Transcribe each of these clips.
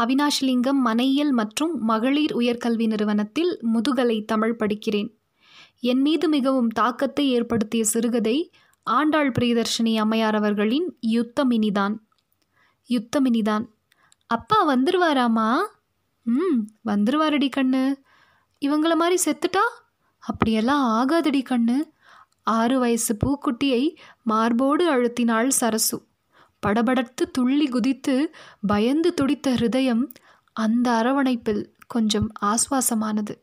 அவினாஷ்லிங்கம் மனையியல் மற்றும் மகளிர் உயர்கல்வி நிறுவனத்தில் முதுகலை தமிழ் படிக்கிறேன். என் மீது மிகவும் தாக்கத்தை ஏற்படுத்திய சிறுகதை ஆண்டாள் பிரியதர்ஷினி அம்மையார் அவர்களின் யுத்தமினிதான். யுத்தமினிதான். அப்பா வந்துருவாராமா? ம் வந்துருவாரடி கண்ணு. இவங்கள மாதிரி செத்துட்டா? அப்படியெல்லாம் ஆகாதடி கண்ணு. ஆறு வயசு பூக்குட்டியை மார்போடு அழுத்தினாள் சரசு. படபடத்து துள்ளி குதித்து பயந்து துடித்த ஹிருதயம் அந்த அரவணைப்பில் கொஞ்சம் ஆஸ்வாசமானது.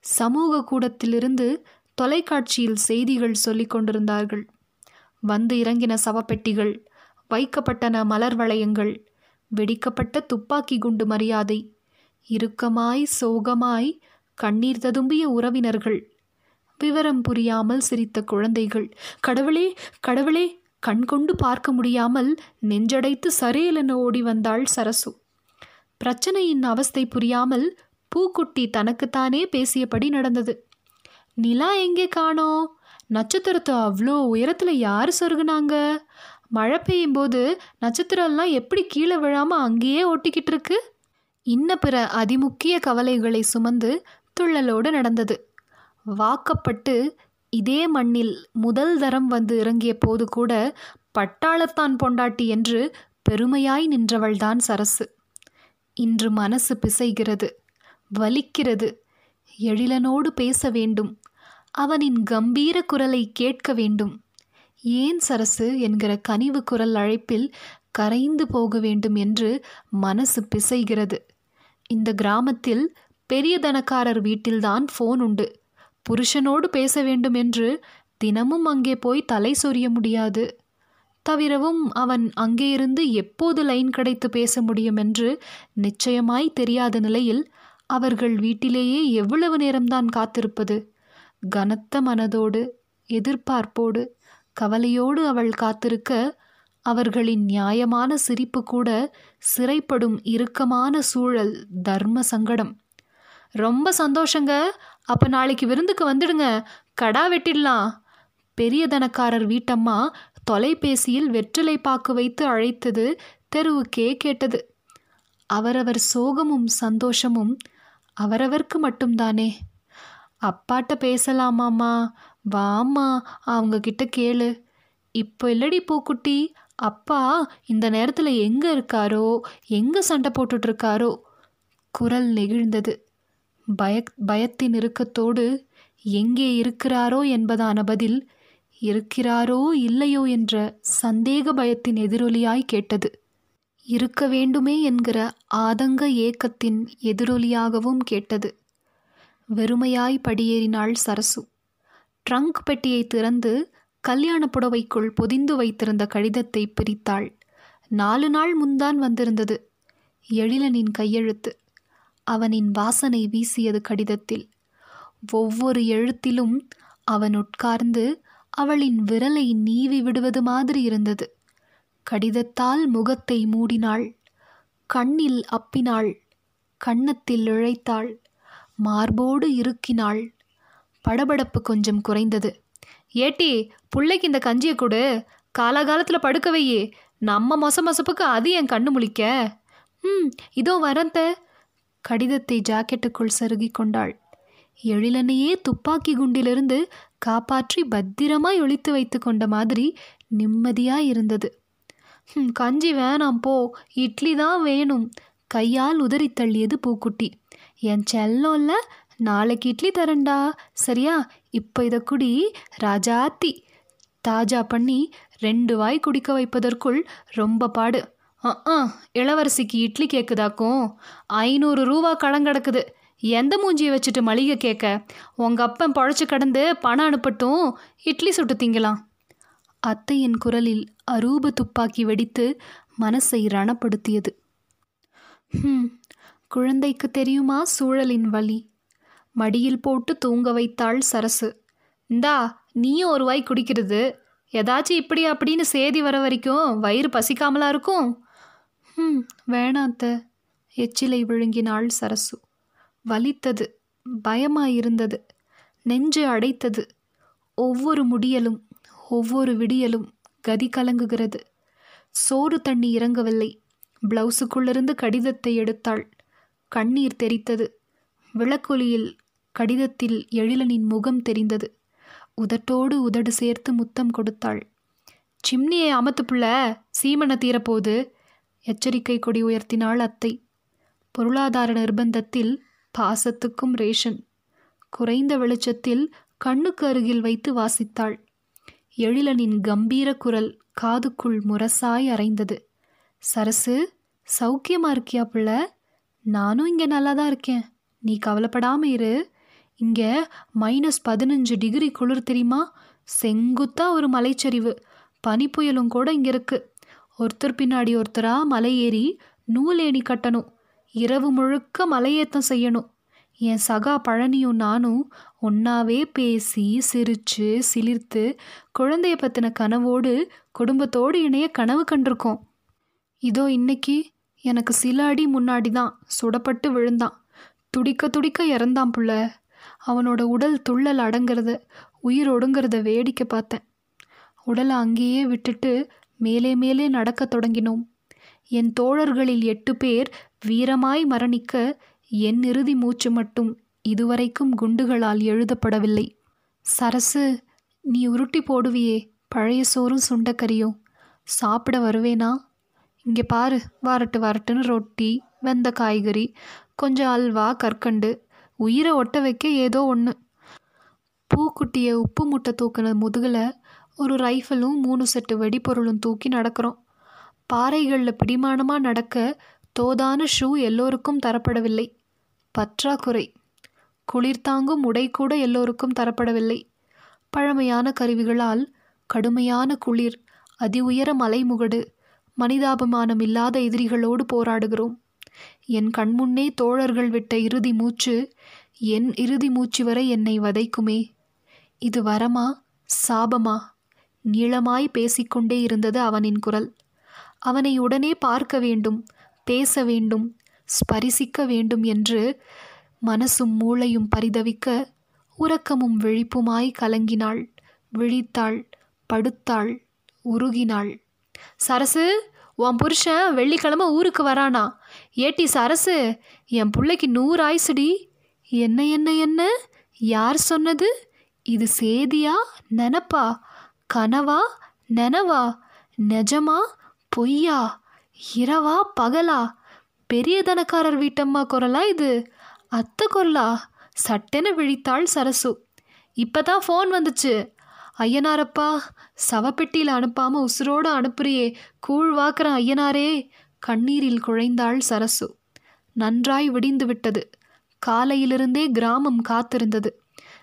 சமூக கூடத்திலிருந்து தொலைக்காட்சியில் செய்திகள் சொல்லிக் கொண்டிருந்தார்கள். வந்து இறங்கின சவப்பெட்டிகள் வைக்கப்பட்டன மலர் வளையங்கள் வெடிக்கப்பட்ட துப்பாக்கி குண்டு மரியாதை இறுக்கமாய் சோகமாய் கண்ணீர் ததும்பிய உறவினர்கள் விவரம் புரியாமல் சிரித்த குழந்தைகள். கடவுளே கடவுளே கண் கொண்டு பார்க்க முடியாமல் நெஞ்சடைத்து சரேலென ஓடி வந்தாள் சரசு. பிரச்சனையின் அவஸ்தை புரியாமல் பூக்குட்டி தனக்குத்தானே பேசியபடி நடந்தது. நிலா எங்கே காணோம் நட்சத்திரத்தை அவ்வளோ உயரத்தில் யார் சொருகுனாங்க? மழை பெய்யும் போது நட்சத்திரம்லாம் எப்படி கீழே விழாமல் அங்கேயே ஒட்டிக்கிட்டு இருக்கு? இன்ன பிற அதிமுக்கிய கவலைகளை சுமந்து துள்ளலோடு நடந்தது. வாக்கப்பட்டு இதே மண்ணில் முதல் தரம் வந்து இறங்கிய போது கூட பட்டாளத்தான் பொண்டாட்டி என்று பெருமையாய் நின்றவள்தான் சரசு. இன்று மனசு பிசைகிறது வலிக்கிறது. எழிலனோடு பேச வேண்டும் அவனின் கம்பீர குரலை கேட்க வேண்டும். ஏன் சரசு என்கிற கனிவு குரல் அழைப்பில் கரைந்து போக வேண்டும் என்று மனசு பிசைகிறது. இந்த கிராமத்தில் பெரிய தனக்காரர் வீட்டில்தான் ஃபோன் உண்டு. புருஷனோடு பேச வேண்டும் என்று தினமும் அங்கே போய் தலை சொரிய முடியாது. தவிரவும் அவன் அங்கே இருந்து எப்போது லைன் கிடைத்து பேச முடியும் என்று நிச்சயமாய் தெரியாத நிலையில் அவர்கள் வீட்டிலேயே எவ்வளவு நேரம்தான் காத்திருப்பது? கனத்த மனதோடு எதிர்பார்ப்போடு கவலையோடு அவள் காத்திருக்க அவர்களின் நியாயமான சிரிப்பு கூட சிறைப்படும் இறுக்கமான சூழல் தர்ம சங்கடம். ரொம்ப சந்தோஷங்க. அப்போ நாளைக்கு விருந்துக்கு வந்துடுங்க. கடா வெட்டிடலாம். பெரிய தனக்காரர் வீட்டம்மா தொலைபேசியில் வெற்றிலை பாக்கு வைத்து அழைத்தது தெருவுக்கே கேட்டது. அவரவர் சோகமும் சந்தோஷமும் அவரவர்க்கு மட்டும்தானே. அப்பாட்ட பேசலாமாம்மா? வாம்மா அவங்க கிட்ட கேளு. இப்போ இல்லடி பூக்குட்டி அப்பா இந்த நேரத்தில் எங்கே இருக்காரோ? எங்கே சண்டை போட்டுட்ருக்காரோ குரல் நெகிழ்ந்தது. பய பயத்தின் இறுக்கத்தோடு எங்கே இருக்கிறாரோ என்பதான பதில் இருக்கிறாரோ இல்லையோ என்ற சந்தேக பயத்தின் எதிரொலியாய் கேட்டது. இருக்க வேண்டுமே என்கிற ஆதங்க ஏக்கத்தின் எதிரொலியாகவும் கேட்டது. வெறுமையாய் படியேறினாள் சரசு. ட்ரங்க் பெட்டியை திறந்து கல்யாண புடவைக்குள் பொதிந்து வைத்திருந்த கடிதத்தை பிரித்தாள். நாலு நாள் முன்தான் வந்திருந்தது. எழிலனின் கையெழுத்து. அவனின் வாசனை வீசியது கடிதத்தில். ஒவ்வொரு எழுத்திலும் அவன் உட்கார்ந்து அவளின் விரலை நீவி விடுவது மாதிரி இருந்தது. கடிதத்தால் முகத்தை மூடினாள். கண்ணில் அப்பினாள். கன்னத்தில் இழைத்தாள். மார்போடு இறுக்கினாள். படபடப்பு கொஞ்சம் குறைந்தது. ஏட்டி புள்ளைக்கு இந்த கஞ்சியை கொடு. காலாகாலத்தில் படுக்க வையே. நம்ம மொச மொசப்புக்கு அது என் கண்ணு முழிக்க? ம் இதோ வரந்த கடிதத்தை ஜாக்கெட்டுக்குள் சருகி கொண்டாள். எழிலனையே துப்பாக்கி குண்டிலிருந்து காப்பாற்றி பத்திரமாய் ஒழித்து வைத்து கொண்ட மாதிரி நிம்மதியாய் இருந்தது. கஞ்சி வேணாம் போ இட்லி தான் வேணும் கையால் உதறி தள்ளியது பூக்குட்டி. என் செல்லோல்ல நாளைக்கு இட்லி தரேன்டா. சரியா இப்போ இதை குடி ராஜாத்தி. தாஜா பண்ணி ரெண்டு வாய் குடிக்க வைப்பதற்குள் ரொம்ப பாடு. ஆ இளவரசிக்கு இட்லி கேட்குதாக்கும் ஐநூறு ரூபா கடன் கிடக்குது. எந்த மூஞ்சியை வச்சுட்டு மளிகை கேட்க உங்கள் அப்பன் பழச்சு கடந்து பணம் அனுப்பட்டும். இட்லி சுட்டு திங்கலாம். அத்தையின் குரலில் அரூப துப்பாக்கி வெடித்து மனசை ரணப்படுத்தியது. ஹம் குழந்தைக்கு தெரியுமா சூழலின் வலி? மடியில் போட்டு தூங்க வைத்தாள் சரசு. இந்தா நீயும் ஒரு வாய் குடிக்கிறது. ஏதாச்சும் இப்படி அப்படின்னு சேதி வர வரைக்கும் வயிறு பசிக்காமலா இருக்கும்? ம் வேணாத்த. எச்சிலை விழுங்கினாள் சரசு. வலித்தது பயமாயிருந்தது. நெஞ்சு அடைத்தது. ஒவ்வொரு முடியலும் ஒவ்வொரு விடியலும் கதி கலங்குகிறது. சோறு தண்ணி இறங்கவில்லை. பிளவுஸுக்குள்ளிருந்து கடிதத்தை எடுத்தாள். கண்ணீர் தெரித்தது. விளக்கொலியில் கடிதத்தில் எழிலனின் முகம் தெரிந்தது. உதட்டோடு உதடு சேர்த்து முத்தம் கொடுத்தாள். சிம்னியை அமத்து சீமனை தீரப்போது எச்சரிக்கை கொடி உயர்த்தினாள் அத்தை. பொருளாதார நிர்பந்தத்தில் பாசத்துக்கும் ரேஷன். குறைந்த வெளிச்சத்தில் கண்ணுக்கு அருகில் வைத்து வாசித்தாள். எழிலனின் கம்பீர குரல் காதுக்குள் முரசாய் அரைந்தது. சரசு சௌக்கியமா இருக்கியா பிள்ள? நானும் இங்கே நல்லா தான் இருக்கேன். நீ கவலைப்படாம இரு. இங்கே மைனஸ் பதினஞ்சு டிகிரி குளிர் தெரியுமா? செங்குத்தா ஒரு மலைச்சரிவு. பனிப்புயலும் கூட இங்கே இருக்குது ஒருத்தர் பின்னாடி ஒருத்தரா மலை ஏறி நூலேணி கட்டணும். இரவு முழுக்க மலையேற்றம் செய்யணும். என் சகா பழனியும் நானும் ஒன்னாவே பேசி சிரித்து சிலிர்த்து குழந்தைய பற்றின கனவோடு குடும்பத்தோடு இணைய கனவு கண்டிருக்கோம். இதோ இன்னைக்கு எனக்கு சில அடி முன்னாடி தான் சுடப்பட்டு விழுந்தான். துடிக்க துடிக்க இறந்தான் புள்ள. அவனோட உடல் துள்ளல் அடங்கிறத உயிர் ஒடுங்கிறத வேடிக்கை பார்த்தேன். உடலை அங்கேயே விட்டுட்டு மேலே மேலே நடக்கத் தொடங்கினோம். என் தோழர்களில் எட்டு பேர் வீரமாய் மரணிக்க என் இறுதி மூச்சு மட்டும் இதுவரைக்கும் குண்டுகளால் எழுதப்படவில்லை. சரசு நீ உருட்டி போடுவியே பழைய சோறும் சுண்டக்கறியும் சாப்பிட வருவேனா? இங்கே பாரு வரட்டு வரட்டுன்னு ரொட்டி வெந்த காய்கறி கொஞ்சம் அல்வா கற்கண்டு உயிரை ஒட்ட வைக்க ஏதோ ஒன்று பூக்குட்டியை உப்பு முட்டை தூக்கின முதுகில் ஒரு ரைஃபிளும் மூணு செட்டு வெடிப்பொருளும் தூக்கி நடக்கிறோம். பாறைகளில் பிடிமானமாக நடக்க தோதான ஷூ எல்லோருக்கும் தரப்படவில்லை. பற்றாக்குறை. குளிர் தாங்கும் உடை கூட எல்லோருக்கும் தரப்படவில்லை. பழமையான கருவிகளால் கடுமையான குளிர் அதி உயர மலைமுகடு மனிதாபிமானம் இல்லாத எதிரிகளோடு போராடுகிறோம். என் கண்முன்னே தோழர்கள் விட்ட இறுதி மூச்சு என் இறுதி மூச்சு வரை என்னை வதைக்குமே. இது வரமா? சாபமா? நீளமாய் பேசிக்கொண்டே இருந்தது அவனின் குரல். அவனை உடனே பார்க்க வேண்டும் பேச வேண்டும் ஸ்பரிசிக்க வேண்டும் என்று மனசும் மூளையும் பரிதவிக்க உறக்கமும் விழிப்புமாய் கலங்கினாள். விழித்தாள் படுத்தாள் உருகினாள். சரசு உன் புருஷன் வெள்ளிக்கிழமை ஊருக்கு வரானா? ஏட்டி சரசு என் பிள்ளைக்கு நூறு ஆயிசுடி. என்ன என்ன என்ன? யார் சொன்னது? இது சேதியா? நெனப்பா? கனவா நெனவா நெஜமா பொய்யா இரவா பகலா? பெரிய தனக்காரர் வீட்டம்மா குரலா இது? அத்தை குரலா? சட்டென விழித்தாள் சரசு. இப்பதான் ஃபோன் வந்துச்சு. ஐயனாரப்பா சவப்பெட்டியில் அனுப்பாமல் உசுரோடு அனுப்புறியே கூழ்வாக்குற ஐயனாரே கண்ணீரில் குழைந்தாள் சரசு. நன்றாய் விடிந்து விட்டது காலையிலிருந்தே கிராமம் காத்திருந்தது.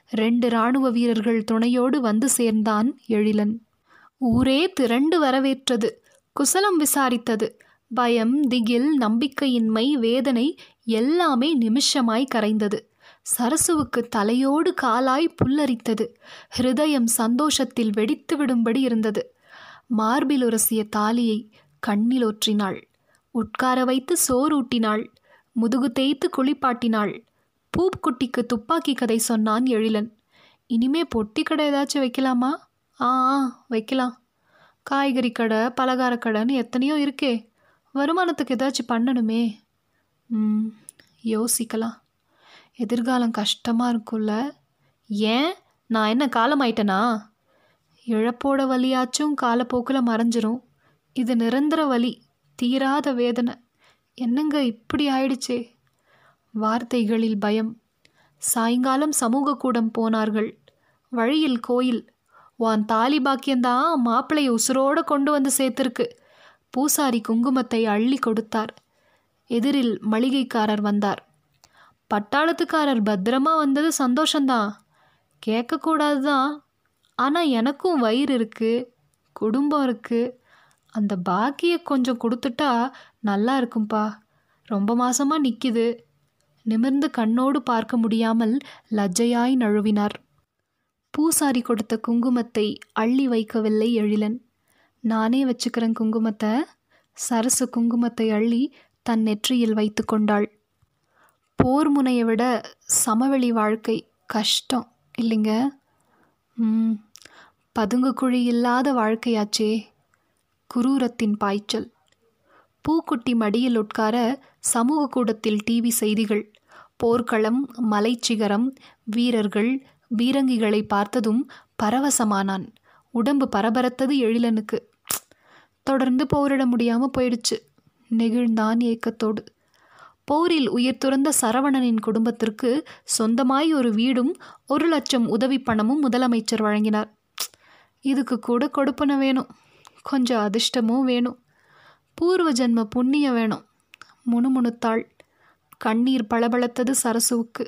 ரெண்டு இராணுவ வீரர்கள் துணையோடு வந்து சேர்ந்தான் எழிலன். ஊரே திரண்டு வரவேற்றது குசலம் விசாரித்தது. பயம் திகில் நம்பிக்கையின்மை வேதனை எல்லாமே நிமிஷமாய் கரைந்தது. சரசுவுக்கு தலையோடு காலாய் புல்லரித்தது. ஹிருதயம் சந்தோஷத்தில் வெடித்து விடும்படி இருந்தது. மார்பில் உரசிய தாலியை கண்ணில் ஒற்றினாள் உட்கார வைத்து சோறு ஊட்டினாள் முதுகு தேய்த்து குளிப்பாட்டினாள். பூக்குட்டிக்கு துப்பாக்கி கதை சொன்னான் எழிலன். இனிமே பொட்டி கடை ஏதாச்சும் வைக்கலாமா? ஆ ஆ, வைக்கலாம். காய்கறி கடை பலகார கடைன்னு எத்தனையோ இருக்கே. வருமானத்துக்கு ஏதாச்சும் பண்ணணுமே. ம் யோசிக்கலாம். எதிர்காலம் கஷ்டமாக இருக்கும்ல. ஏன்? நான் என்ன காலமாயிட்டனா? இழப்போட வழியாச்சும் காலப்போக்கில் மறைஞ்சிரும். இது நிரந்தர வலி தீராத வேதனை. என்னங்க இப்படி ஆயிடுச்சே? வார்த்தைகளில் பயம். சாயங்காலம் சமூக கூடம் போனார்கள். வழியில் கோயில். வான் தாலி பாக்கியந்தான் மாப்பிள்ளையை உசுரோடு கொண்டு வந்து சேர்த்திருக்கு. பூசாரி குங்குமத்தை அள்ளி கொடுத்தார். எதிரில் மளிகைக்காரர் வந்தார். பட்டாளத்துக்காரர் பத்திரமா வந்தது சந்தோஷந்தான் கேட்கக்கூடாது தான் ஆனால் எனக்கும் வயிறு இருக்கு குடும்பம் இருக்கு. அந்த பாக்கியை கொஞ்சம் கொடுத்துட்டா நல்லா இருக்கும்பா. ரொம்ப மாசமா நிக்குது. நிமிர்ந்து கண்ணோடு பார்க்க முடியாமல் லஜ்ஜையாய் நழுவினார். பூசாரி கொடுத்த குங்குமத்தை அள்ளி வைக்கவில்லை எழிலன். நானே வச்சுக்கிறேன் குங்குமத்தை. சரசு குங்குமத்தை அள்ளி தன் நெற்றியில் வைத்து கொண்டாள். போர் முனையை விட சமவெளி வாழ்க்கை கஷ்டம் இல்லைங்க? பதுங்கு குழி இல்லாத வாழ்க்கையாச்சே. குரூரத்தின் பாய்ச்சல். பூக்குட்டி மடியில் உட்கார சமூக கூடத்தில் டிவி செய்திகள். போர்க்களம் மலைச்சிகரம் வீரர்கள் பீரங்கிகளை பார்த்ததும் பரவசமானான். உடம்பு பரபரத்தது எழிலனுக்கு. தொடர்ந்து போரிட முடியாமல் போயிடுச்சு. நெகிழ்ந்தான் ஏக்கத்தோடு. போரில் உயிர் துறந்த சரவணனின் குடும்பத்திற்கு சொந்தமாய் ஒரு வீடும் ஒரு லட்சம் உதவி பணமும் முதலமைச்சர் வழங்கினார். இதுக்கு கூட கொடுப்பன வேணும். கொஞ்சம் அதிர்ஷ்டமும் வேணும். பூர்வ ஜென்ம புண்ணியம் வேணும். முணுமுணுத்தாள். கண்ணீர் பளபளத்தது சரசுவுக்கு.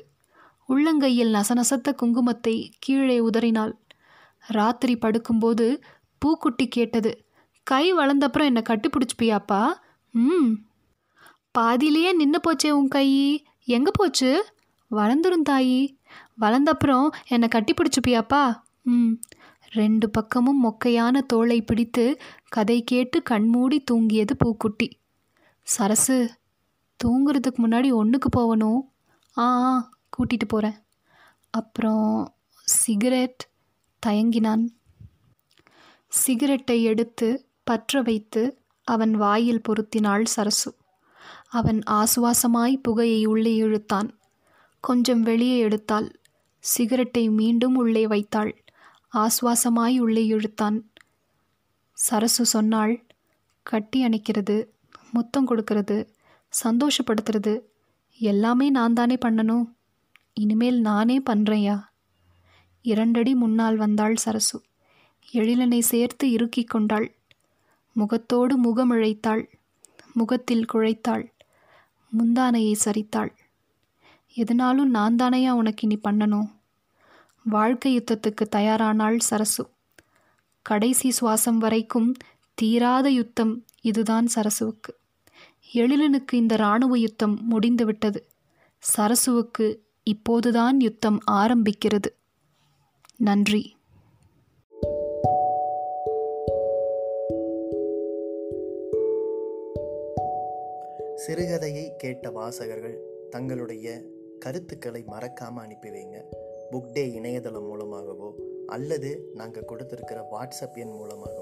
உள்ளங்கையில் நசநசத்த குங்குமத்தை கீழே உதறினாள். ராத்திரி படுக்கும்போது பூக்குட்டி கேட்டது கை வளர்ந்தப்புறம் என்னை கட்டிப்பிடிச்சிப்பியாப்பா? ம். பாதியிலேயே நின்று போச்சே உன் கை. எங்கே போச்சு? வளர்ந்துரும் தாயி. வளர்ந்தப்புறம் என்னை கட்டிப்பிடிச்சிப்பியாப்பா? ம். ரெண்டு பக்கமும் மொக்கையான தோளை பிடித்து கதை கேட்டு கண்மூடி தூங்கியது பூக்குட்டி. சரசு தூங்குறதுக்கு முன்னாடி ஒன்றுக்கு போகணும். ஆ ஆ கூட்டிகிட்டு போகிறேன் அப்புறம் சிகரெட் தயங்கினான். சிகரெட்டை எடுத்து பற்ற வைத்து அவன் வாயில் பொருத்தினாள் சரசு. அவன் ஆசுவாசமாய் புகையை உள்ளே இழுத்தான். கொஞ்சம் வெளியே எடுத்தாள். சிகரெட்டை மீண்டும் உள்ளே வைத்தாள். ஆசுவாசமாய் உள்ளே இழுத்தான். சரசு சொன்னாள் கட்டி அணைக்கிறது முத்தம் கொடுக்கறது சந்தோஷப்படுத்துறது. எல்லாமே நான் தானே பண்ணணும். இனிமேல் நானே பண்ணுறேயா இரண்டடி முன்னால் வந்தாள் சரசு. எழிலனை சேர்த்து இறுக்கிக் கொண்டாள். முகத்தோடு முகமிழைத்தாள். முகத்தில் குழைத்தாள். முந்தானையை சரித்தாள். எதனாலும் நான் தானையா உனக்கு இனி பண்ணணும்? வாழ்க்கை யுத்தத்துக்கு தயாரானாள் சரசு. கடைசி சுவாசம் வரைக்கும் தீராத யுத்தம் இதுதான் சரசுவுக்கு. எழிலனுக்கு இந்த இராணுவ யுத்தம் முடிந்துவிட்டது. சரசுவுக்கு இப்போதுதான் யுத்தம் ஆரம்பிக்கிறது. நன்றி. சிறுகதையை கேட்ட வாசகர்கள் தங்களுடைய கருத்துக்களை மறக்காமல் அனுப்பி வைங்க. புக் டே இணையதளம் மூலமாகவோ அல்லது நாங்கள் கொடுத்துருக்கிற வாட்ஸ்அப் எண் மூலமாகவோ